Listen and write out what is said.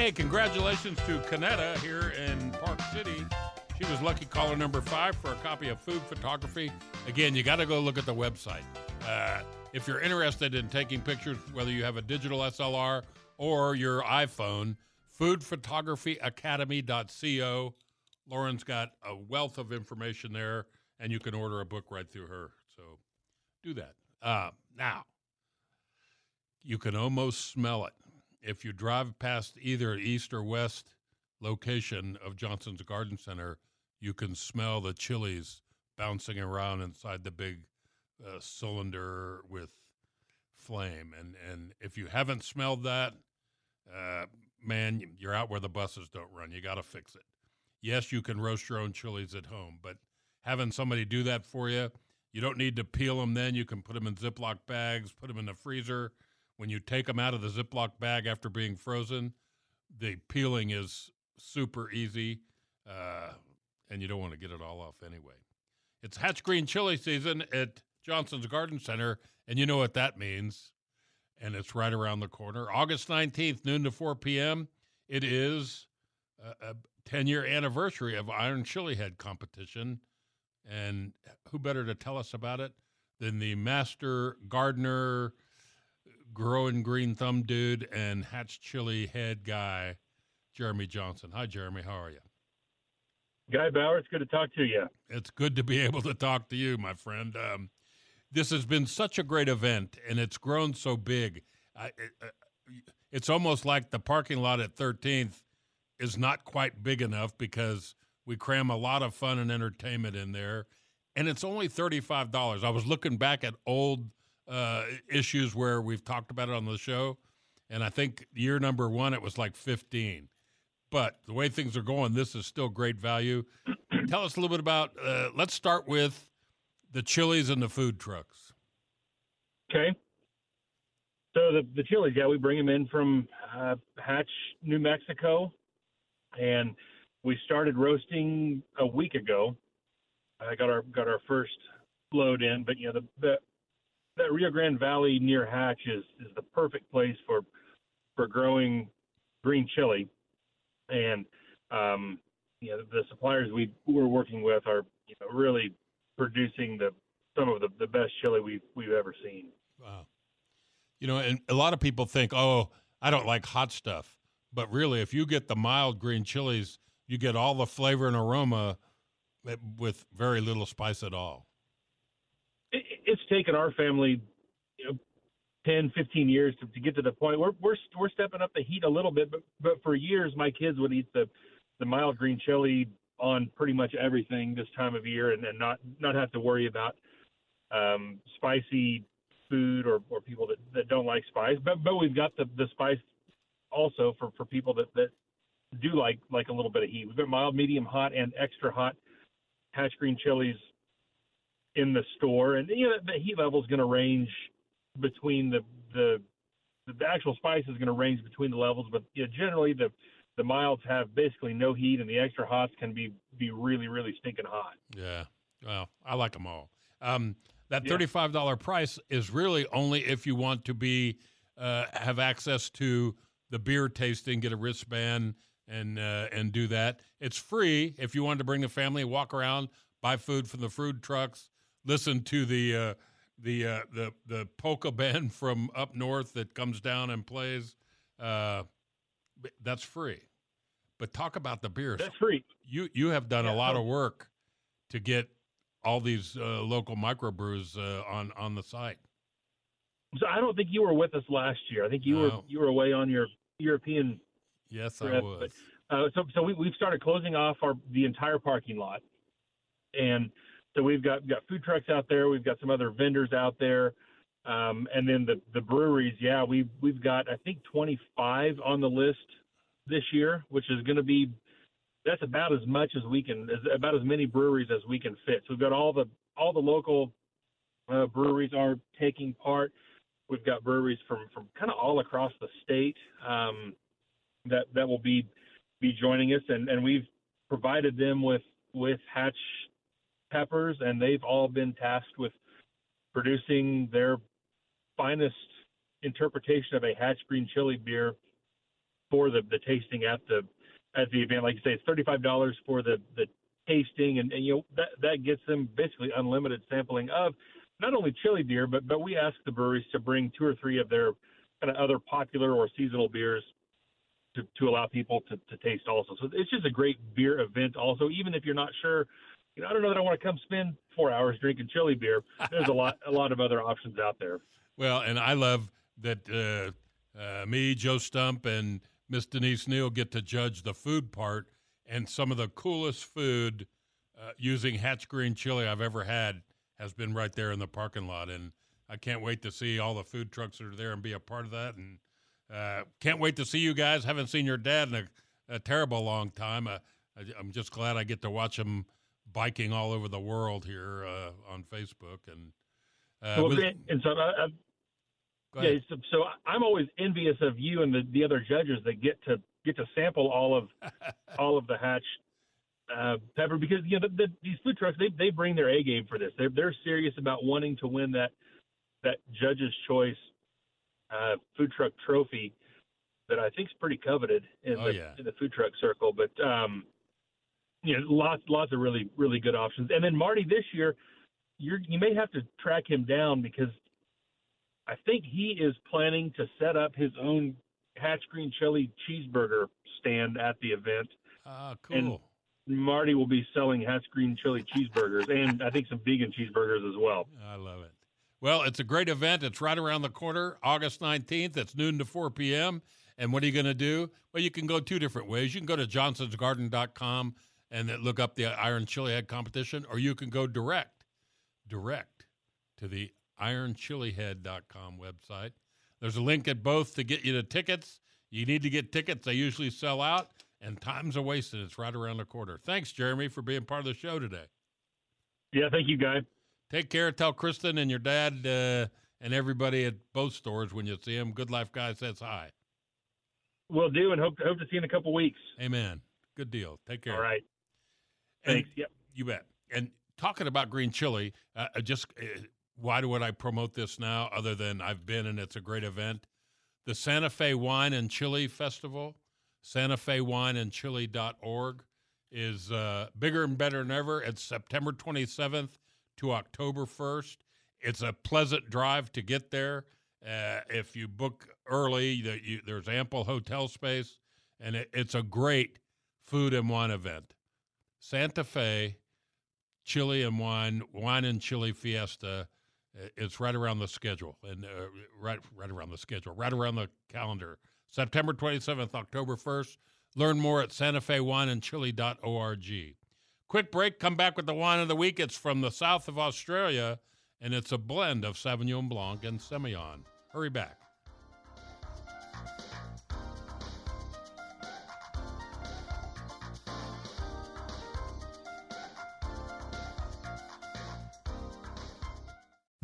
Hey, congratulations to Canetta here in Park City. She was lucky caller number five for a copy of Food Photography. Again, you got to go look at the website. Uh, if you're interested in taking pictures, whether you have a digital SLR or your iPhone, foodphotographyacademy.co. Lauren's got a wealth of information there, and you can order a book right through her. So do that. Uh, now, you can almost smell it if you drive past either east or west location of Johnson's Garden Center, you can smell the chilies bouncing around inside the big uh, cylinder with flame. And and if you haven't smelled that, uh, man, you're out where the buses don't run. You got to fix it. Yes, you can roast your own chilies at home, but having somebody do that for you, you don't need to peel them. Then you can put them in Ziploc bags, put them in the freezer when you take them out of the Ziploc bag after being frozen, the peeling is super easy, uh, and you don't want to get it all off anyway. It's Hatch Green Chili season at Johnson's Garden Center, and you know what that means. And it's right around the corner. August 19th, noon to 4 p.m. It is a 10 year anniversary of Iron Chili Head competition. And who better to tell us about it than the master gardener, growing green thumb dude and Hatch Chili head guy, Jeremy Johnson. Hi, Jeremy. How are you? Guy Bauer, it's good to talk to you. It's good to be able to talk to you, my friend. Um, this has been such a great event, and it's grown so big. I, it, uh, it's almost like the parking lot at 13th is not quite big enough because we cram a lot of fun and entertainment in there, and it's only $35. I was looking back at old uh, issues where we've talked about it on the show, and I think year number one it was like 15. But the way things are going, this is still great value. Tell us a little bit about. Uh, let's start with the chilies and the food trucks. Okay. So the the chilies, yeah, we bring them in from uh, Hatch, New Mexico, and we started roasting a week ago. I got our got our first load in, but you know the, the that Rio Grande Valley near Hatch is is the perfect place for for growing green chili, and um, you know the suppliers we we're working with are you know really producing the some of the, the best chili we've we've ever seen. Wow, you know, and a lot of people think, oh, I don't like hot stuff, but really, if you get the mild green chilies, you get all the flavor and aroma with very little spice at all taken our family, you know, 10, 15 years to, to get to the point where we're we're stepping up the heat a little bit. But but for years, my kids would eat the the mild green chili on pretty much everything this time of year, and, and not not have to worry about um, spicy food or, or people that, that don't like spice. But but we've got the the spice also for, for people that, that do like like a little bit of heat. We've got mild, medium, hot, and extra hot hatch green chilies in the store, and you know the heat level is going to range between the the the actual spice is going to range between the levels, but you know, generally the the milds have basically no heat, and the extra hots can be be really really stinking hot. Yeah, well, I like them all. Um, that thirty-five dollar price is really only if you want to be uh, have access to the beer tasting, get a wristband, and uh, and do that. It's free if you wanted to bring the family, walk around, buy food from the food trucks, listen to the uh, the uh, the the polka band from up north that comes down and plays. Uh, that's free. But talk about the beers That's free. you you have done a lot of work to get all these uh, local microbrews uh, on on the site. So I don't think you were with us last year. I think you were you were away on your European Yes, I Correct, was. Uh, so so we, we've started closing off our the entire parking lot, and so we've got got food trucks out there. We've got some other vendors out there, um, and then the the breweries. Yeah, we've we've got I think 25 on the list this year, which is going to be that's about as much as we can as about as many breweries as we can fit. So we've got all the all the local uh, breweries are taking part. We've got breweries from from kind of all across the state um, that that will be be joining us, and and we've provided them with with hatch peppers, and they've all been tasked with producing their finest interpretation of a hatch green chili beer for the the tasting at the at the event. Like you say, it's thirty five dollars for the the tasting, and, and you know that that gets them basically unlimited sampling of not only chili beer, but but we ask the breweries to bring two or three of their kind of other popular or seasonal beers to, to allow people to, to taste also. So it's just a great beer event also, even if you're not sure, you know, I don't know that I want to come spend four hours drinking chili beer. There's a lot a lot of other options out there. Well, and I love that uh, uh, me, Joe Stump, and Miss Denise Neal get to judge the food part, and some of the coolest food uh, using Hatch Green chili I've ever had has been right there in the parking lot, and I can't wait to see all the food trucks that are there and be a part of that, and uh, can't wait to see you guys. Haven't seen your dad in a, a terrible long time. Uh, I, I'm just glad I get to watch him biking all over the world here uh, on Facebook, and uh, Well, with- and so, uh, uh, yeah, so, so I'm always envious of you and the, the other judges that get to get to sample all of all of the hatch uh, pepper because you know the, the, these food trucks they they bring their A game for this. They're they're serious about wanting to win that that judge's choice uh, food truck trophy that I think is pretty coveted in Oh, the yeah. in the food truck circle. But um, you know, lots lots of really really good options. And then Marty this year, you're you may have to track him down because I think he is planning to set up his own Hatch Green Chili cheeseburger stand at the event. Ah, and- cool. Marty will be selling Hatch Green Chili cheeseburgers and I think some vegan cheeseburgers as well. I love it. Well, it's a great event. It's right around the corner, August 19th. It's noon to 4 p.m. And what are you going to do? Well, you can go two different ways. You can go to johnsonsgarden.com and then look up the Iron Chili Head competition, or you can go direct, direct to the ironchilihead.com website. There's a link at both to get you the tickets. You need to get tickets. They usually sell out, and time's a wasted. It's right around the corner. Thanks, Jeremy, for being part of the show today. Yeah, thank you, guy. Take care. Tell Kristen and your dad uh, and everybody at both stores when you see them. Good Life Guy says hi. Will do, and hope hope to see you in a couple weeks. Amen. Good deal. Take care. All right. And Thanks. Yep. You bet. And talking about green chili, uh, just uh, why would I promote this now other than I've been and it's a great event? The Santa Fe Wine and Chili Festival, Santa Fe Wine and Chili.org, is uh, bigger and better than ever. It's September 27th to October 1st. It's a pleasant drive to get there. Uh, if you book early, the, you, there's ample hotel space, and it, it's a great food and wine event. Santa Fe Chili and Wine Wine and Chili Fiesta. It's right around the schedule, and uh, right right around the schedule, right around the calendar. September 27th, October 1st. Learn more at santafewineandchili.org. Quick break. Come back with the wine of the week. It's from the south of Australia, and it's a blend of Sauvignon Blanc and Semillon. Hurry back.